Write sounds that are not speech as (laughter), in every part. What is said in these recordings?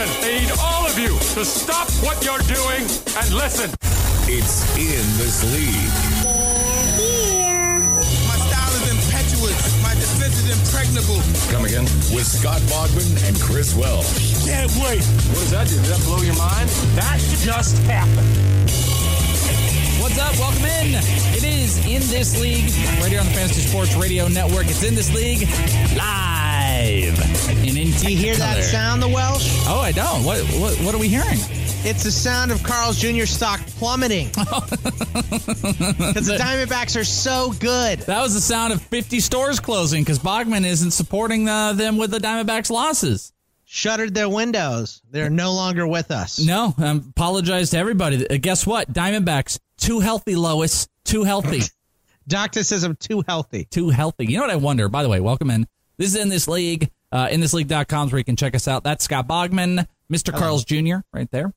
Ladies gentlemen, I need all of you to stop what you're doing and listen. It's in this league. My style is impetuous. My defense is impregnable. Come again with Scott Bogman and Chris Welsh. Can't wait. What does that do? Does that blow your mind? That just happened. What's up? Welcome in. It is In This League, right here on the Fantasy Sports Radio Network. It's In This League live. And in Do you hear that sound, the Welsh? Oh, I don't. What, what, what are we hearing? It's the sound of Carl's Jr. stock plummeting. (laughs) Because the Diamondbacks are so good. That was the sound of 50 stores closing because Bogman isn't supporting uh, them with the Diamondbacks' losses. Shuttered their windows. They're no longer with us. No, um, apologize to everybody. Uh, guess what? Diamondbacks, too healthy, Lois. Too healthy. (laughs) Doctor says I'm too healthy. too healthy. You know what I wonder? By the way, welcome in. This is In This League. Uh, InThisLeague.com is where you can check us out. That's Scott Bogman, Mr. Carls Jr. right there.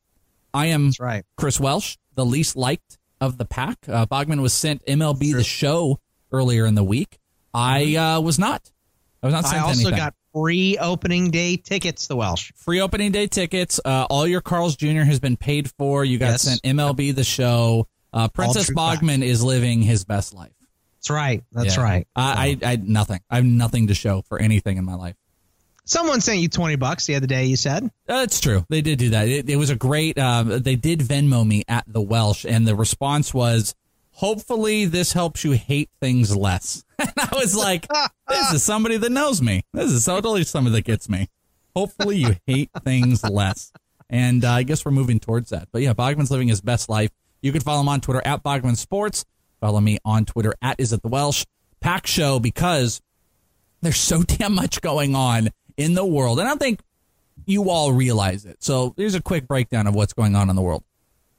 I am That's right. Chris Welsh, the least liked of the pack. Uh, Bogman was sent MLB the show earlier in the week. I uh, was not. I was not Mm-hmm. I also anything. got free opening day tickets, the Welsh. free opening day tickets. Uh, all your Carl's Jr. has been paid for. You got Yes. sent MLB the show. Uh, Princess Bogman is living his best life. That's right. That's Yeah. right. I, I, I nothing. I have nothing to show for anything in my life. Someone sent you 20 bucks the other day, you said. That's true. They did do that. It, it was a great. Um, they did Venmo me at the Welsh, and the response was, "Hopefully, this helps you hate things less." (laughs) and I was like, "This is somebody that knows me. This is totally somebody that gets me. Hopefully, you hate things less." And uh, I guess we're moving towards that. But yeah, Bogman's living his best life. You can follow him on Twitter at Bogman Sports. Follow me on Twitter at Is It the Welsh Pack Show because there's so (laughs) damn much going on in the world, and I think you all realize it. So here's a quick breakdown of what's going on in the world.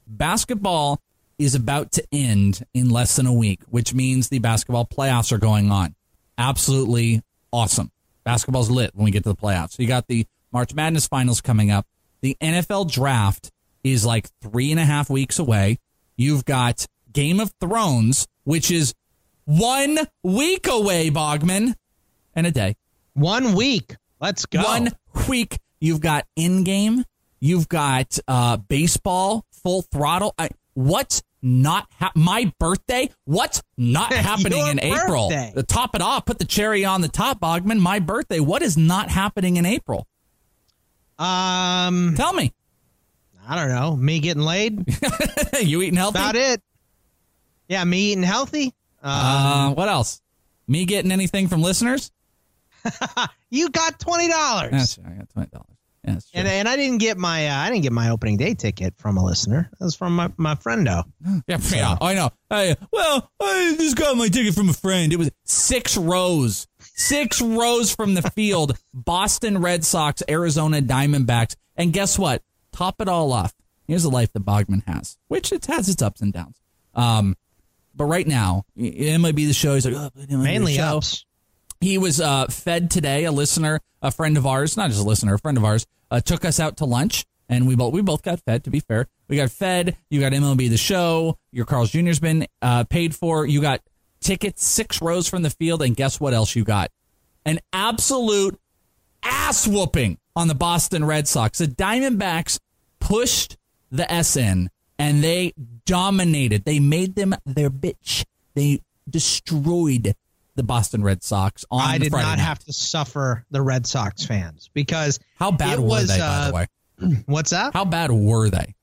Basketball is about to end in less than a week, which means the basketball playoffs are going on. Absolutely awesome. Basketball's lit when we get to the playoffs. So you got the March Madness finals coming up. The NFL draft is like three and a half weeks away. You've got Game of Thrones, which is one week away, Bogman, and a day. One week. Let's go. One week. You've got in game. You've got uh, baseball full throttle. I, what's not ha- my birthday? What's not (laughs) happening in April? birthday. To top it off, put the cherry on the top, Bogman. My birthday. What is not happening in April? Um, Tell me. I don't know. Me getting laid? (laughs) you eating healthy? About it. Yeah, me eating healthy. Um, Uh, what else? Me getting anything from listeners? (laughs) you got twenty dollars. That's I got twenty dollars. Yeah. And, and I didn't get my uh, I didn't get my opening day ticket from a listener. That was from my, my friendo. (gasps) Yeah, yeah, I know. I, well, I just got my ticket from a friend. It was six rows, six rows from the field. (laughs) Boston Red Sox, Arizona Diamondbacks, and guess what? Top it all off. Here's the life that Bogman has, which it has its ups and downs. Um, but right now, it might be the show. He's like, oh, but it might be the Mainly show. ups. He was uh, fed today. A listener, a friend of ours, not just a listener, a friend of ours, uh, took us out to lunch, and we both we both got fed. To be fair, we got fed. You got MLB the show. Your Carl's Jr.'s been uh, paid for. You got tickets six rows from the field, and guess what else you got? An absolute ass whooping on the Boston Red Sox. The Diamondbacks pushed the SN and they dominated. They made them their bitch. They destroyed the Boston Red Sox on I did Friday not night. have to suffer the Red Sox fans because How bad were was, they, by uh, the way? (clears throat) What's that? How bad were they?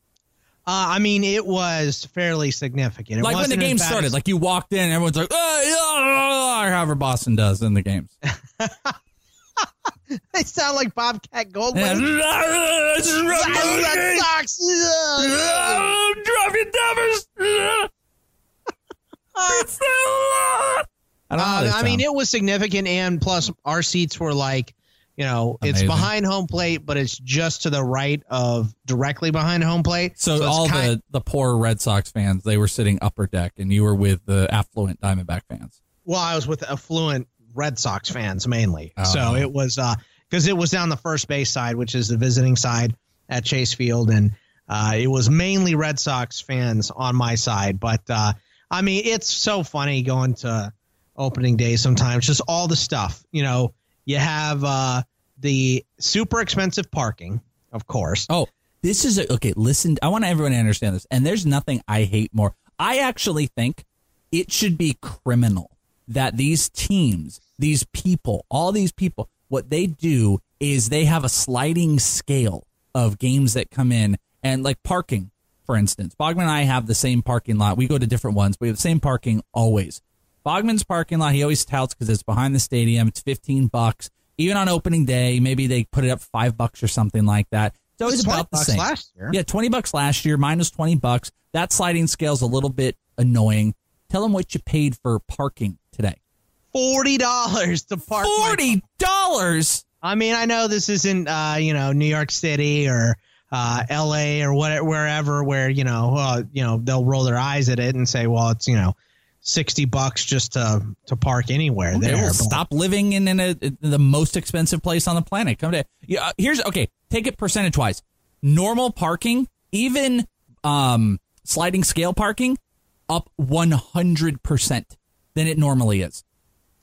Uh, I mean, it was fairly significant. It like when the game started, as- like you walked in, everyone's like, oh, or however Boston does in the games. (laughs) they sound like Bobcat Yeah. Goldthwait. Red Sox. Drop your numbers. (laughs) I don't know. Uh, I mean, it was significant, and plus our seats were like, you know, it's behind home plate, but it's just to the right of directly behind home plate. so, it's all kind- the the poor Red Sox fans, they were sitting upper deck, and you were with the affluent Diamondback fans. well, I was with affluent Red Sox fans mainly, Oh. so it was because it was down the first base side, which is the visiting side at Chase Field, and uh, it was mainly Red Sox fans on my side. But uh, I mean, it's so funny going to opening day sometimes, just all the stuff. You know, you have uh, the super expensive parking, of course. Oh, this is a, okay. Listen, I want everyone to understand this, and there's nothing I hate more. I actually think it should be criminal that these teams, these people, all these people, what they do is they have a sliding scale of games that come in, and like parking, for instance. Bogman and I have the same parking lot. We go to different ones, but we have the same parking always. Bogman's parking lot, he always touts because it's behind the stadium. It's 15 bucks. Even on opening day, maybe they put it up five bucks or something like that. It's always about the same. last year. Yeah, 20 bucks last year. Mine was 20 bucks. That sliding scale's a little bit annoying. Tell them what you paid for parking today. Forty dollars to park. $40. I mean, I know this isn't, uh, you know, New York City or uh, L.A. or what, wherever, where you know, uh, you know, they'll roll their eyes at it and say, well, it's you know, sixty bucks just to to park anywhere They there. stop living in, in, a, in the most expensive place on the planet. Come to yeah. uh, Here's okay. Take it percentage wise. Normal parking, even um, sliding scale parking, up one hundred percent than it normally is.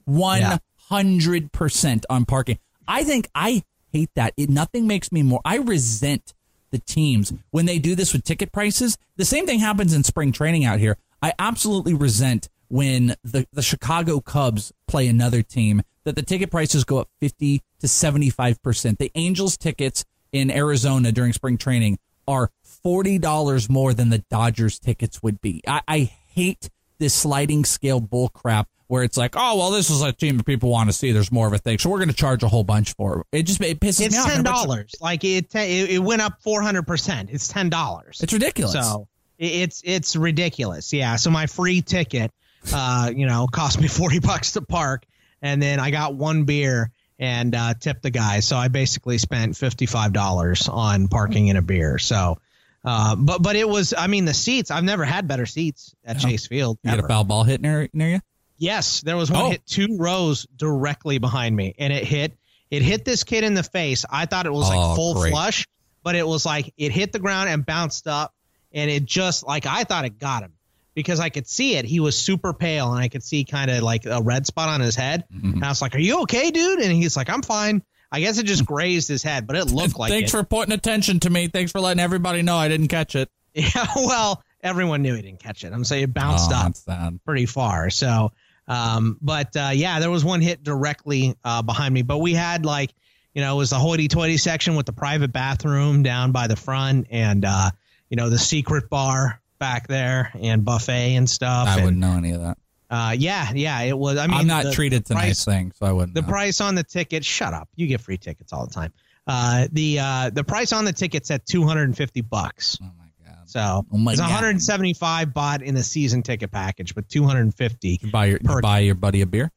One hundred percent on parking. I think I hate that. It nothing makes me more. I resent the teams when they do this with ticket prices. The same thing happens in spring training out here. I absolutely resent when the, the Chicago Cubs play another team that the ticket prices go up 50 to 75%. The Angels tickets in Arizona during spring training are $40 more than the Dodgers tickets would be. I, I hate this sliding scale bull crap where it's like, oh, well, this is a team that people want to see. There's more of a thing. So we're going to charge a whole bunch for it. It just it pisses it's me off. It's ten And a bunch of- dollars. Like it, it, it went up four hundred percent. It's ten dollars. It's ridiculous. So it's it's ridiculous. Yeah. So my free ticket, uh, you know, cost me (laughs) forty bucks to park, and then I got one beer and uh, tipped the guy. So I basically spent fifty five dollars on parking and a beer. So. Uh, but but it was I mean the seats I've never had better seats at Chase Field. You get a foul ball hit near, near you? Yes, there was one Oh. hit two rows directly behind me, and it hit it hit this kid in the face. I thought it was Oh, like full great. flush, but it was like it hit the ground and bounced up, and it just like I thought it got him because I could see it. He was super pale, and I could see kind of like a red spot on his head. Mm-hmm. And I was like, "Are you okay, dude?" And he's like, "I'm fine." I guess it just grazed his head, but it looked like Thanks it. for pointing attention to me. Thanks for letting everybody know I didn't catch it. (laughs) yeah, well, everyone knew he didn't catch it. I'm saying it bounced oh, up. Pretty far. So, um, but uh, yeah, there was one hit directly uh, behind me. But we had like, you know, it was the hoity-toity section with the private bathroom down by the front, and uh, you know, the secret bar back there, and buffet and stuff. I and, wouldn't know any of that. Uh, yeah, yeah, it was. I mean, I'm not the treated to price, nice things, so I wouldn't. The know. price on the ticket. Shut up. You get free tickets all the time. Uh, the uh, the price on the tickets at 250 bucks. Oh my god! So Oh my it's God. 175 bought in the season ticket package, but 250 You buy your you buy your buddy a beer.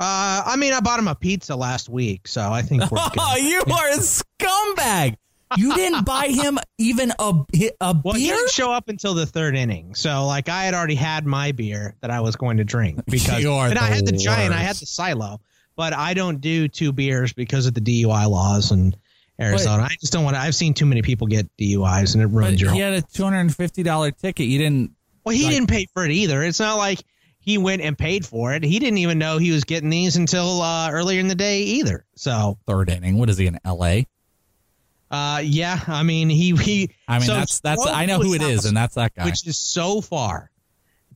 Uh, I mean, I bought him a pizza last week, so I think we're (laughs) Oh, you are a scumbag! You didn't buy him even a a Well, he beer. didn't show up until the third inning, so like I had already had my beer that I was going to drink (laughs) because, You are and I had the the giant, I had the silo, but I don't do two beers because of the DUI laws in Arizona. I just don't want to. I've seen too many people get DUIs, and it But ruins your. he had a two hundred and fifty dollar ticket. You didn't. well, he like- didn't pay for it either. It's not like he went and paid for it. He didn't even know he was getting these until uh, earlier in the day either. So, Third inning. What is he in L.A.? Uh, yeah, I mean, he he. I mean, so that's that's. I know who it is, and that's that guy. which is so far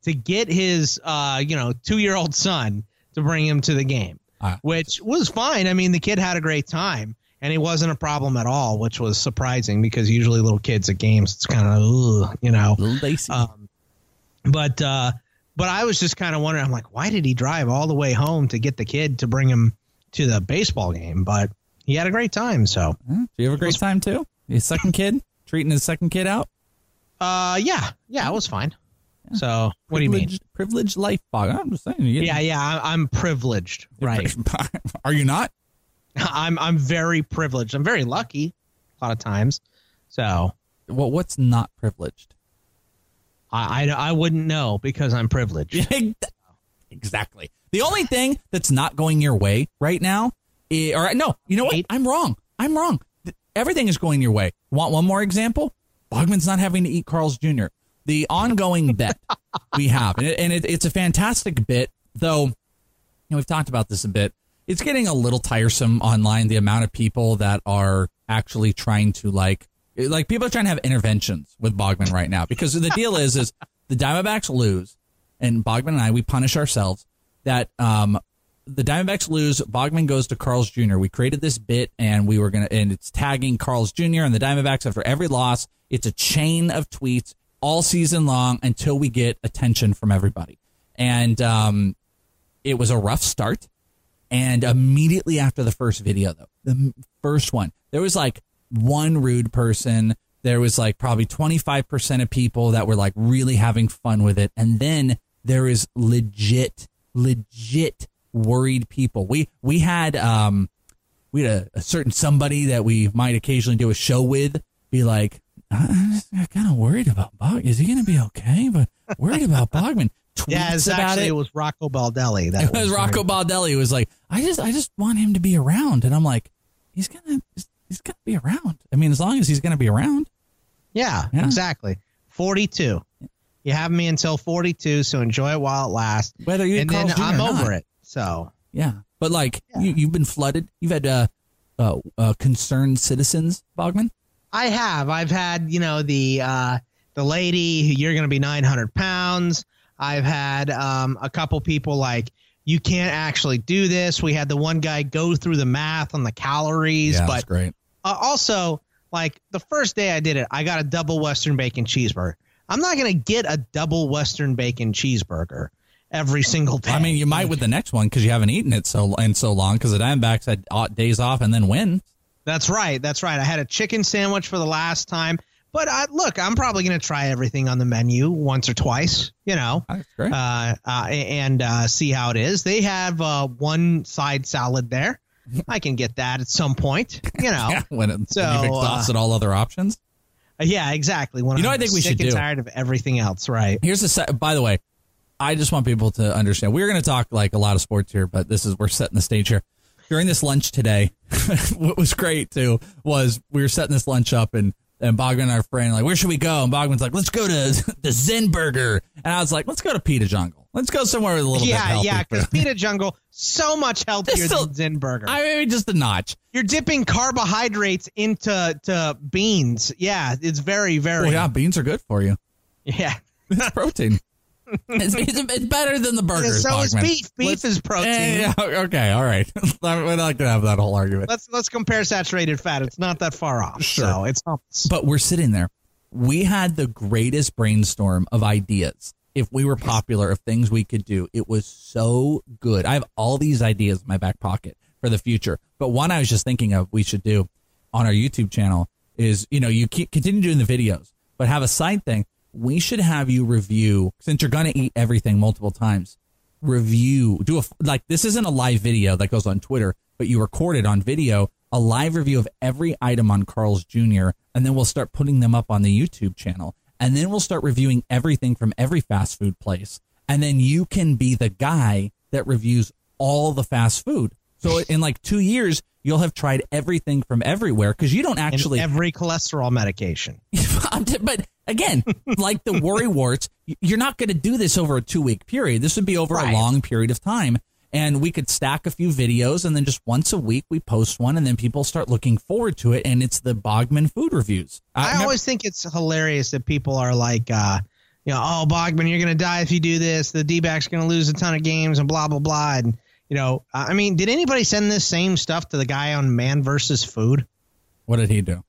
to get his uh you know two year old son to bring him to the game Ah. which was fine i mean the kid had a great time and he wasn't a problem at all, which was surprising because usually little kids at games, it's kind of, you know. Little Lacy. Um, but uh, but I was just kind of wondering. I'm like, why did he drive all the way home to get the kid to bring him to the baseball game? But he had a great time. So, Do you have a great time too? His second kid treating his second kid out. uh, yeah, yeah, it was fine. So, what do you mean? Privileged- Privileged life, Bog. I'm just saying. Yeah, yeah, I'm privileged, right? (laughs) Are you not? (laughs) I'm I'm very privileged. I'm very lucky, a lot of times. So Well, what's not privileged? I, I, I wouldn't know because I'm privileged. (laughs) exactly. The only thing that's not going your way right now, i- or no, you know what? Eight. I'm wrong. I'm wrong. Everything is going your way. Want one more example? Bogman's not having to eat Carl's Jr. The ongoing (laughs) bet we have, and, it, and it, it's a fantastic bit, though. You know, we've talked about this a bit. It's getting a little tiresome online. The amount of people that are actually trying to like, like people are trying to have interventions with Bogman right now because the deal is, is the Diamondbacks lose, and Bogman and I we punish ourselves that um the Diamondbacks lose. Bogman goes to Carl's Jr. We created this bit and we were gonna and it's tagging Carl's Jr. and the Diamondbacks after every loss. It's a chain of tweets all season long until we get attention from everybody. And um, it was a rough start. And immediately after the first video, though, the first one, there was like one rude person. There was like probably 25% of people that were like really having fun with it. And then there is legit, legit worried people. We, we had, um, we had a, a certain somebody that we might occasionally do a show with be like, I'm kind of worried about Bog. Is he going to be okay? But worried about Bogman. (laughs) Yeah, it's actually it. it was Rocco Baldelli. That (laughs) It was Rocco Baldelli who was like, I just, I just want him to be around, and I'm like, he's gonna, he's gonna be around. I mean, as long as he's gonna be around. Yeah, Yeah. exactly. Forty-two. You have me until forty-two, so enjoy it while it lasts. Whether you and then. I'm over not. it. So Yeah, but like you, you've been flooded. You've had uh, uh, uh, concerned citizens, Bogman. I have. I've had, you know, the uh, the lady who you're going to be 900 pounds. I've had um, a couple people like you can't actually do this. We had the one guy go through the math on the calories, Yeah, but that's great. uh, also like the first day I did it, I got a double Western bacon cheeseburger. I'm not going to get a double Western bacon cheeseburger every single day. I mean, you might with the next one because you haven't eaten it so in so long. Because the Diamondbacks had uh, days off and then win. That's right. That's right. I had a chicken sandwich for the last time. But I, look, I'm probably going to try everything on the menu once or twice, you know, great. uh, uh, and uh, see how it is. They have uh, one side salad there. I can get that at some point, you know. (laughs) yeah, when, it, so, when you've uh, exhausted all other options. yeah, exactly. When You know I'm I think we should and do? tired of everything else, right? Here's the set. By the way, I just want people to understand. We're going to talk like a lot of sports here, but this is we're setting the stage here. During this lunch today, (laughs) what was great too was we were setting this lunch up and and Bogman and our friend like, where should we go? And Bogman's like, let's go to (laughs) the Zinburger. And I was like, let's go to Pita Jungle. Let's go somewhere with a little bit Yeah, healthy. yeah, because food." Pita Jungle so much healthier still- than Zinburger. I mean, just a notch. You're dipping carbohydrates into to beans. Yeah, it's very very. Well, yeah, beans are good for you. (laughs) yeah. It's protein. It's, it's, it's better than the burgers. so is beef. Beef Let's- is protein. Eh, yeah, okay, all right. (laughs) We're not gonna have that whole argument. Let's let's compare saturated fat. It's not that far off. Sure. So it's humps. But we're sitting there. We had the greatest brainstorm of ideas. If we were popular, of things we could do, it was so good. I have all these ideas in my back pocket for the future. But one I was just thinking of we should do on our YouTube channel is, you know, you keep continue doing the videos, but have a side thing. We should have you review since you're going to eat everything multiple times. Review, do a like this isn't a live video that goes on Twitter, but you record it on video, a live review of every item on Carl's Jr. and then we'll start putting them up on the YouTube channel. And then we'll start reviewing everything from every fast food place. And then you can be the guy that reviews all the fast food. So in like two years, you'll have tried everything from everywhere because you don't And actually. every cholesterol medication. (laughs) but again, (laughs) like the worry warts, you're not going to do this over a two week period. This would be over Right. a long period of time. And we could stack a few videos and then just once a week we post one and then people start looking forward to it. And it's the Bogman food reviews. I remember- always think it's hilarious that people are like, uh, you know, oh Bogman, you're gonna die if you do this. The D-backs gonna lose a ton of games and blah blah blah. And you know, I mean, did anybody send this same stuff to the guy on Man versus Food? What did he do?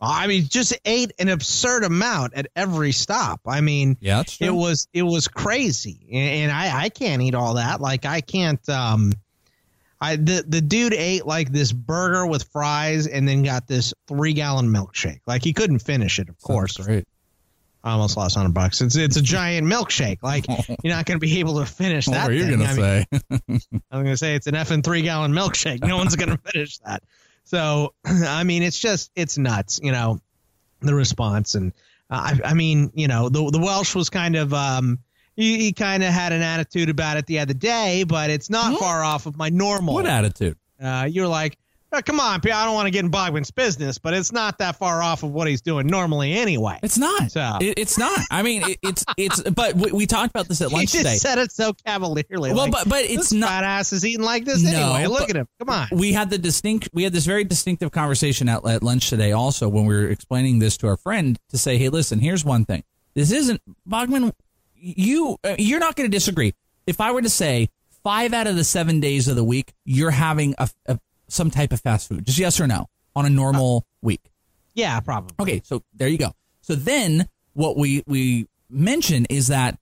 I mean, just ate an absurd amount at every stop. I mean, Yeah, it was it was crazy, and, and I I can't eat all that. Like I can't. Um, I the the dude ate like this burger with fries, and then got this three gallon milkshake. Like he couldn't finish it, of course. Sounds great. I almost lost hundred bucks. It's it's a giant milkshake. Like (laughs) you're not going to be able to finish What that. you thing. gonna I mean, say? I'm going to say it's an effing three gallon milkshake. No one's going (laughs) to finish that. So, (clears throat) I mean, it's just, it's nuts, you know, the response. And uh, I, I mean, you know, the, the Welsh was kind of, um, he, he kind of had an attitude about it the other day, but it's not far off of my normal. what attitude? Uh, you're like, oh, come on, P- I don't want to get in Bogman's business, but it's not that far off of what he's doing normally anyway. It's not. So- It, it's not. I mean, it, it's it's. But we, we talked about this at (laughs) He lunch just today. said it so cavalierly. Well, like, but- but it's not- Fat ass is eating like this No, anyway. Look at him. Come on. we had the distinct we had this very distinctive conversation at, at lunch today also when we were explaining this to our friend to say hey listen here's one thing this isn't bogman you uh, you're not going to disagree if i were to say five out of the seven days of the week you're having a, a some type of fast food just yes or no on a normal week Yeah, probably. Okay, so there you go. So then what we we mention is that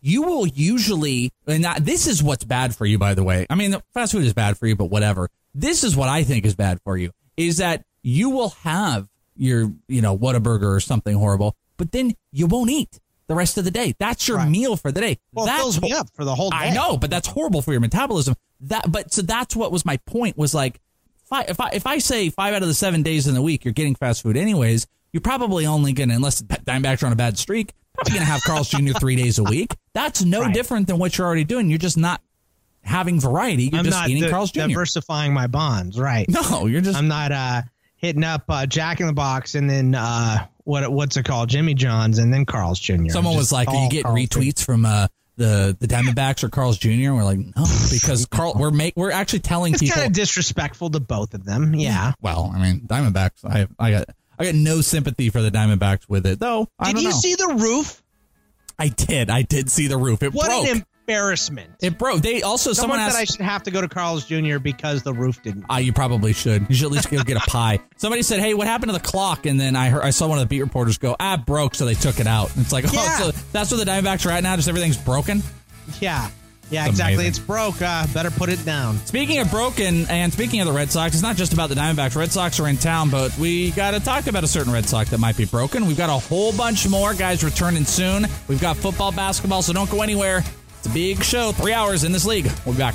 you will usually and that, this is what's bad for you by the way. I mean, fast food is bad for you, but whatever. This is what I think is bad for you is that you will have your, you know, Whataburger or something horrible, but then you won't eat the rest of the day. That's your Right. meal for the day. Well, it that's fills me up for the whole day. I know, but that's horrible for your metabolism. That, but so that's what was my point was like, if I if I say five out of the seven days in the week you're getting fast food anyways, you're probably only gonna unless Diamondbacks are on a bad streak, probably gonna have Carl's Jr. three days a week. That's no Right. different than what you're already doing. You're just not having variety. You're I'm just not eating di- Carl's Jr. diversifying my bonds, right? no, you're just I'm not uh, hitting up uh, Jack in the Box and then uh, what what's it called, Jimmy John's, and then Carl's Jr. Someone was like, "Are you getting Carl's Jr. retweets from uh, the the Diamondbacks or Carl's Jr.?" And we're like, "No, because (laughs) Carl, we're make we're actually telling It's people." kind of disrespectful to both of them. Yeah. Mm-hmm. well, I mean, Diamondbacks. I I got I got no sympathy for the Diamondbacks with it, though. I Did you know. see the roof? I did. I did see the roof. It What broke. an embarrassment. it broke. They also Someone, someone, said I should have to go to Carl's Jr. because the roof didn't. Ah, you probably should. You should at least go get a pie. (laughs) Somebody said, "Hey, what happened to the clock?" And then I heard, I saw one of the beat reporters go, "Ah, broke," so they took it out. It's like, (laughs) Yeah. oh, so that's where the Diamondbacks are at now. Just everything's broken. Yeah. Yeah, It's exactly. amazing. It's broke. Uh, better put it down. Speaking of broken, and speaking of the Red Sox, it's not just about the Diamondbacks. Red Sox are in town, but we got to talk about a certain Red Sox that might be broken. We've got a whole bunch more guys returning soon. We've got football, basketball, so don't go anywhere. It's a big show, three hours in this league. We'll be back.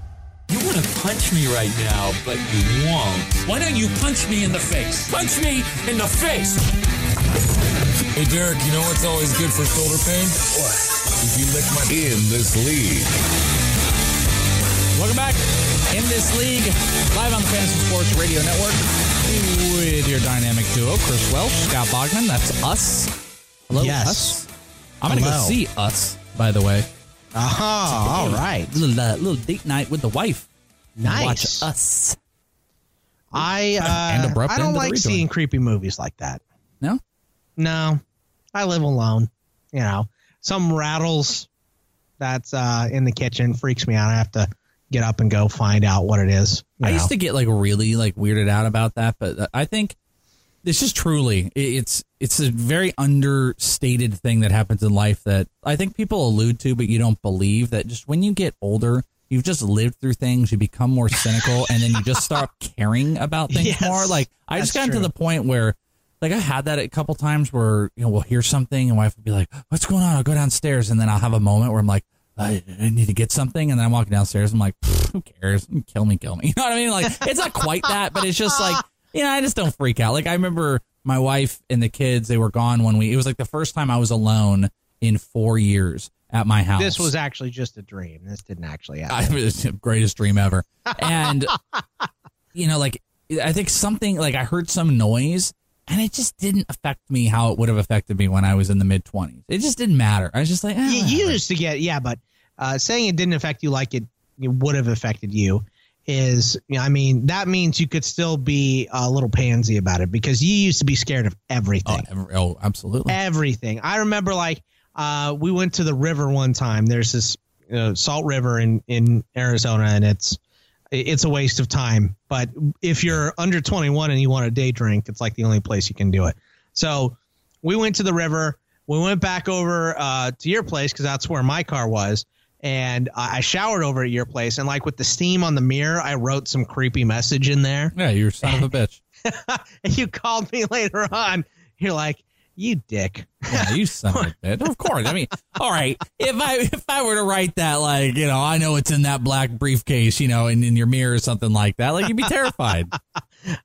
You want to punch me right now, but you won't. Why don't you punch me in the face? Punch me in the face! Hey, Derek, you know what's always good for shoulder pain? What? If you lick my. In this league. Welcome back in this league, live on the Fantasy Sports Radio Network with your dynamic duo, Chris Welsh, Scott Bogman. That's us. Hello, Yes. us. I'm going to go see us, by the way. Aha, all right. Little, uh, little date night with the wife. Nice. Watch us. I And uh, abrupt I don't like seeing creepy movies like that. No? No, I live alone. You know, some rattles that's uh, in the kitchen freaks me out. I have to get up and go find out what it is. I know. used to get like really like weirded out about that, but uh, I think this is truly it's it's a very understated thing that happens in life that I think people allude to, but you don't believe that just when you get older, you've just lived through things, you become more cynical, and then you just stop (laughs) caring about things Yes, more. Like I just got to the point where. Like I had that a couple times where you know we'll hear something and wife will be like, "What's going on?" I'll go downstairs and then I'll have a moment where I'm like, I, I need to get something, and then I'm walking downstairs. I'm like, who cares? Kill me, kill me. (laughs) You know what I mean? Like, it's not quite that, but it's just like, you know, I just don't freak out. Like, I remember my wife and the kids they were gone one week. It was like the first time I was alone in four years at my house. This was actually just a dream. This didn't actually I, happen. (laughs) it was the greatest dream ever. (laughs) And you know, like I think something like I heard some noise and it just didn't affect me how it would have affected me when I was in the mid twenties. It just didn't matter. I was just like, eh, you, you used to get yeah, but uh, saying it didn't affect you like it, it would have affected you is you know, I mean that means you could still be a little pansy about it because you used to be scared of oh, everything. every- oh, absolutely. everything. I remember like uh, we went to the river one time. There's this uh, salt river in in Arizona, and it's it's a waste of time. But if you're under 21 and you want a day drink, it's like the only place you can do it. So we went to the river. We went back over uh, to your place because that's where my car was. And I showered over at your place, and like with the steam on the mirror, I wrote some creepy message in there. Yeah, you're a son of a (laughs) bitch. And you called me later on. You're like, "You dick." Yeah, you son of a (laughs) bitch. Of course. I mean, all right. If I if I were to write that, like, you know, I know it's in that black briefcase, you know, in, in your mirror or something like that, like you'd be terrified. (laughs)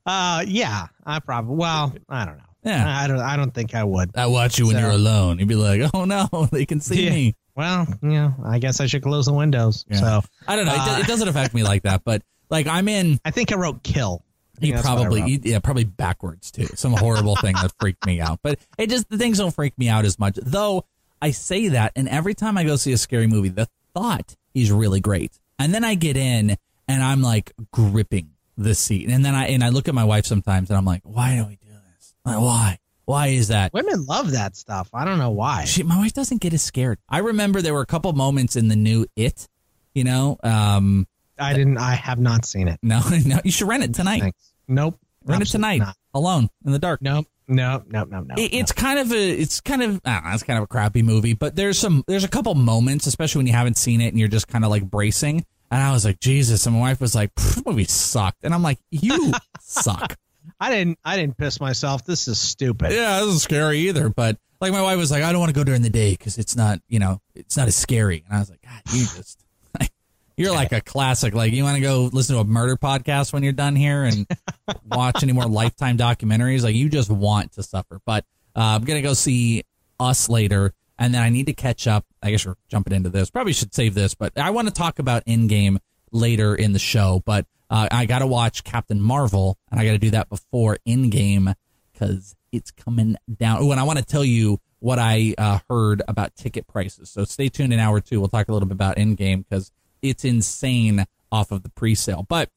Uh, yeah, I probably. Well, I don't know. Yeah. I don't. I don't think I would. I watch you when So- you're alone. You'd be like, oh no, they can see Yeah. me. Well, yeah, I guess I should close the windows. Yeah. So I don't know. It, do- Uh, it doesn't affect me like that, but like I'm in. I think I wrote kill. I think You that's what I probably, you- yeah, probably backwards too. Some horrible thing that freaked me out. But it just the things don't freak me out as much. Though I say that, and every time I go see a scary movie, the thought is really great, and then I get in and I'm like gripping the seat, and then I and I look at my wife sometimes, and I'm like, why do we do this? Like, why? Why is that? Women love that stuff. I don't know why. She, my wife doesn't get as scared. I remember there were a couple moments in the new It, you know. Um, I didn't. I have not seen it. no, (laughs) no, you should rent it tonight. Thanks. Nope. Rent it tonight, not. alone in the dark. Nope. Nope. Nope. Nope. Nope. It- it's kind of a it's kind of know, it's kind of a crappy movie, but there's some there's a couple moments, especially when you haven't seen it and you're just kind of like bracing. And I was like, Jesus, and my wife was like, "Pff, movie sucked, and I'm like, you (laughs) suck. I didn't. I didn't piss myself. This is stupid. Yeah, this is scary either, but like my wife was like, I don't want to go during the day because it's not you know it's not as scary. And I was like, God, you just (laughs) you're like a classic. Like you want to go listen to a murder podcast when you're done here and (laughs) watch any more Lifetime documentaries. Like you just want to suffer. But uh, I'm gonna go see Us later, and then I need to catch up. I guess we're jumping into this. Probably should save this, but I want to talk about Endgame later in the show. But uh, I got to watch Captain Marvel, and I got to do that before Endgame because it's coming down. Oh, and I want to tell you what I uh, heard about ticket prices. So stay tuned in hour two. We'll talk a little bit about Endgame because it's insane off of the pre-sale. But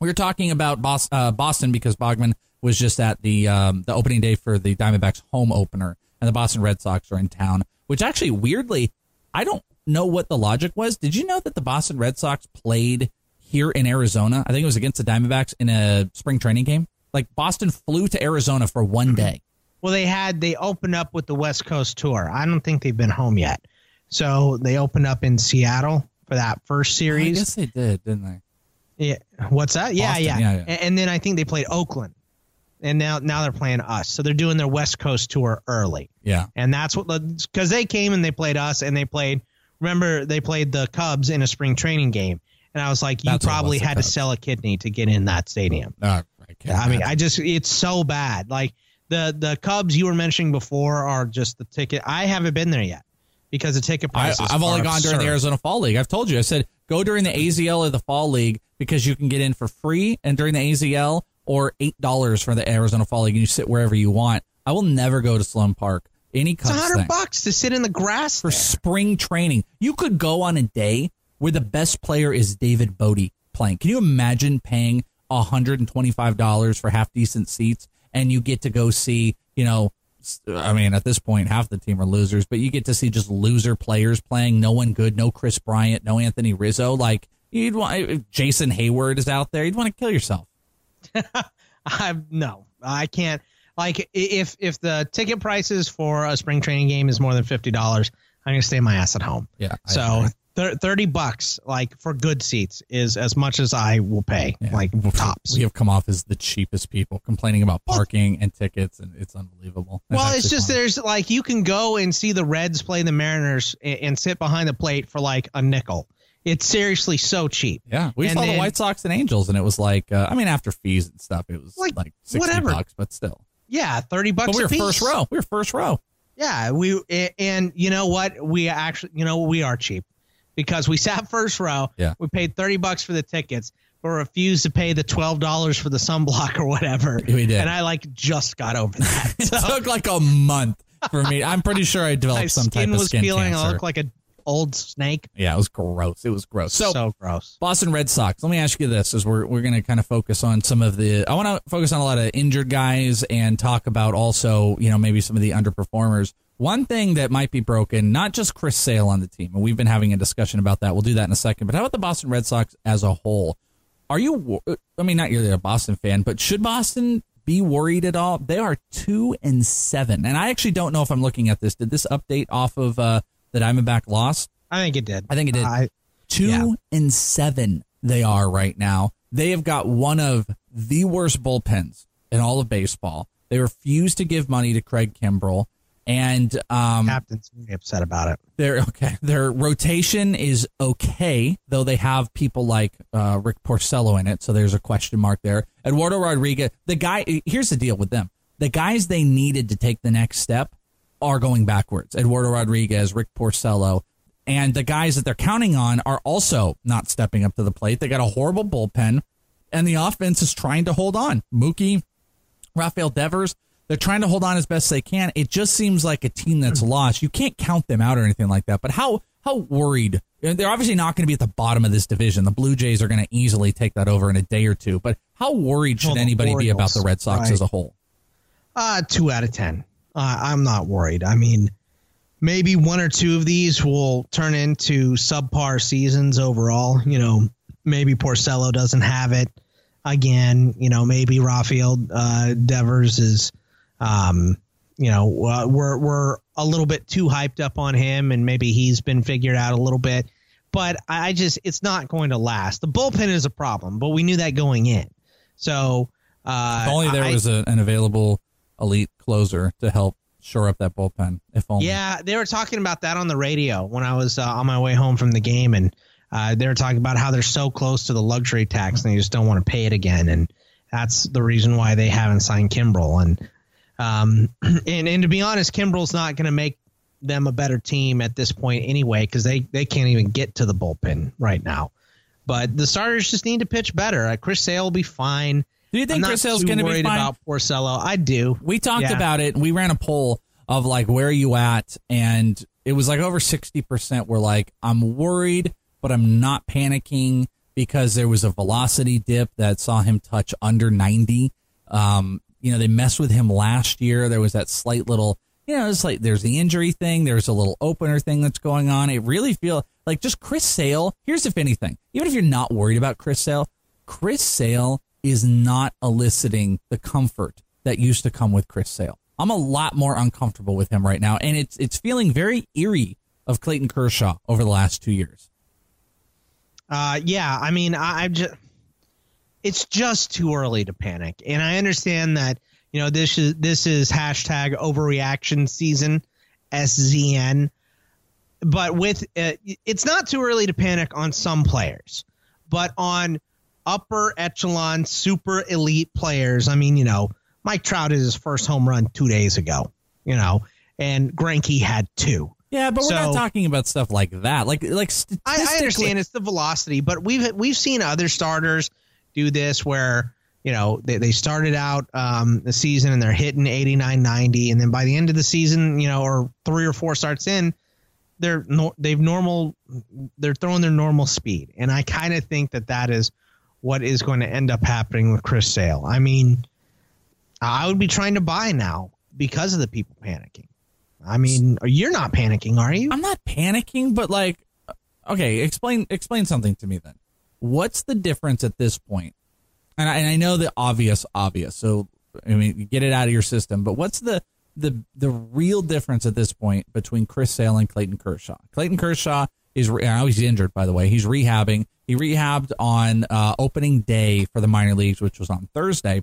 we were talking about uh, Boston because Bogman was just at the um, the opening day for the Diamondbacks home opener, and the Boston Red Sox are in town. Which actually, weirdly, I don't know what the logic was. Did you know that the Boston Red Sox played here in Arizona? I think it was against the Diamondbacks in a spring training game. Like Boston flew to Arizona for one mm-hmm. day. Well, they had they opened up with the West Coast tour. I don't think they've been home yet. So they opened up in Seattle for that first series. I series. guess they did, didn't they? Yeah. What's that? Yeah, Boston, yeah. yeah, yeah. A- And then I think they played Oakland. And now now they're playing us. So they're doing their West Coast tour early. Yeah. And that's what because they came and they played us and they played remember they played the Cubs in a spring training game. And I was like, you That's probably had to sell a kidney to get in that stadium. Uh, I, I mean. I just it's so bad. Like the the Cubs you were mentioning before are just the ticket. I haven't been there yet because the ticket I, prices. I've only are gone during the. Arizona Fall League. I've told you. I said go during the AZL or the Fall League because you can get in for free, and during the AZL or eight dollars for the Arizona Fall League, and you sit wherever you want. I will never go to Sloan Park. Any It's a Cubs hundred thing bucks to sit in the grass for there. spring training. You could go on a day where the best player is David Bote playing. Can you imagine paying hundred and twenty five dollars for half decent seats, and you get to go see, you know, I mean, at this point, half the team are losers, but you get to see just loser players playing. No one good. No Kris Bryant. No Anthony Rizzo. Like you'd want. If Jason Heyward is out there. You'd want to kill yourself. (laughs) I no, I can't. Like if if the ticket prices for a spring training game is more than fifty dollars, I'm gonna stay my ass at home. Yeah. So thirty bucks, like for good seats, is as much as I will pay. Yeah. Like tops. We have come off as the cheapest people complaining about parking and tickets, and it's unbelievable. Well, it's just funny. there's like you can go and see the Reds play the Mariners and, and sit behind the plate for like a nickel. It's seriously so cheap. Yeah, we And saw the White Sox and Angels, and it was like, uh, I mean, after fees and stuff, it was like, Like, sixty whatever. bucks, but still, Yeah, thirty bucks. But we were a first row. We were first row. Yeah, we and you know what? We actually, you know, we are cheap because we (laughs) sat first row. Yeah. We paid thirty bucks for the tickets, but refused to pay the twelve dollars for the sunblock (laughs) or whatever. We did. and I like just got over that. (laughs) It took like a month for me. I'm pretty sure I my developed some type skin of was skin peeling. cancer. I looked like an old snake. yeah, it was gross. It was gross. So, so gross. Boston Red Sox. Let me ask you this: as we're we're going to kind of focus on some of the. I want to focus on a lot of injured guys and talk about also, you know, maybe some of the underperformers. One thing that might be broken, not just Chris Sale on the team, and we've been having a discussion about that. We'll do that in a second. But how about the Boston Red Sox as a whole? Are you? I mean, not you're a Boston fan, but should Boston be worried at all? They are two and seven, and I actually don't know if I'm looking at this. Did this update off of uh, the Diamondback loss? I think it did. I think it did. I, Two Yeah. and seven they are right now. They have got one of the worst bullpens in all of baseball. They refuse to give money to Craig Kimbrel, and um, captain's really upset about it. They're (laughs) okay, their rotation is okay, though they have people like uh, Rick Porcello in it, so there's a question mark there. Eduardo Rodriguez, the guy. Here's the deal with them: the guys they needed to take the next step are going backwards. Eduardo Rodriguez, Rick Porcello, and the guys that they're counting on are also not stepping up to the plate. They got a horrible bullpen, and the offense is trying to hold on. Mookie, Rafael Devers, they're trying to hold on as best they can. It just seems like a team that's lost. You can't count them out or anything like that. But how how worried? They're obviously not going to be at the bottom of this division. The Blue Jays are going to easily take that over in a day or two. But how worried should Well, anybody be about the Red Sox right. as a whole? Uh, two out of ten. Uh, I'm not worried. I mean, maybe one or two of these will turn into subpar seasons overall. You know, maybe Porcello doesn't have it again. You know, maybe Rafael uh, Devers is, um, you know, uh, we're we're a little bit too hyped up on him, and maybe he's been figured out a little bit. But I just, it's not going to last. The bullpen is a problem, but we knew that going in. So. Uh, If only there I- was a, an available elite closer to help shore up that bullpen. If only. Yeah, they were talking about that on the radio when I was uh, on my way home from the game, and uh, they were talking about how they're so close to the luxury tax and they just don't want to pay it again, and that's the reason why they haven't signed Kimbrel. And um, (clears throat) and and to be honest, Kimbrel's not going to make them a better team at this point anyway because they they can't even get to the bullpen right now. But the starters just need to pitch better. Uh, Chris Sale will be fine. Do you think Chris Sale's too going to be fine? about Porcello? I do. We talked Yeah. about it. We ran a poll of like where are you at, and it was like over sixty percent were like I'm worried, but I'm not panicking because there was a velocity dip that saw him touch under ninety. Um, you know, they messed with him last year. There was that slight little, you know, it's like there's the injury thing. There's a little opener thing that's going on. It really feel like just Chris Sale. Here's if anything, even if you're not worried about Chris Sale, Chris Sale is not eliciting the comfort that used to come with Chris Sale. I'm a lot more uncomfortable with him right now, and it's it's feeling very eerie of Clayton Kershaw over the last two years. Uh, yeah, I mean, I, I'm just, it's just too early to panic, and I understand that you know this is this is hashtag overreaction season, SZN, but with uh, it's not too early to panic on some players, but on upper echelon, super elite players. I mean, you know, Mike Trout is his first home run two days ago, you know, and Greinke had two. Yeah, but we're not talking about stuff like that. Like like I, I understand it's the velocity, but we've we've seen other starters do this where you know they, they started out um, the season and they're hitting 89 90 and then by the end of the season you know or three or four starts in they're they've normal they're throwing their normal speed and i kind of think that that is what is going to end up happening with chris sale i mean i would be trying to buy now because of the people panicking i mean you're not panicking are you I'm not panicking, but like, okay, explain explain something to me then. What's the difference at this point? And I, and I know the obvious, obvious. So I mean, get it out of your system. But what's the the the real difference at this point between Chris Sale and Clayton Kershaw? Clayton Kershaw is now he's injured, by the way. He's rehabbing. He rehabbed on uh, opening day for the minor leagues, which was on Thursday.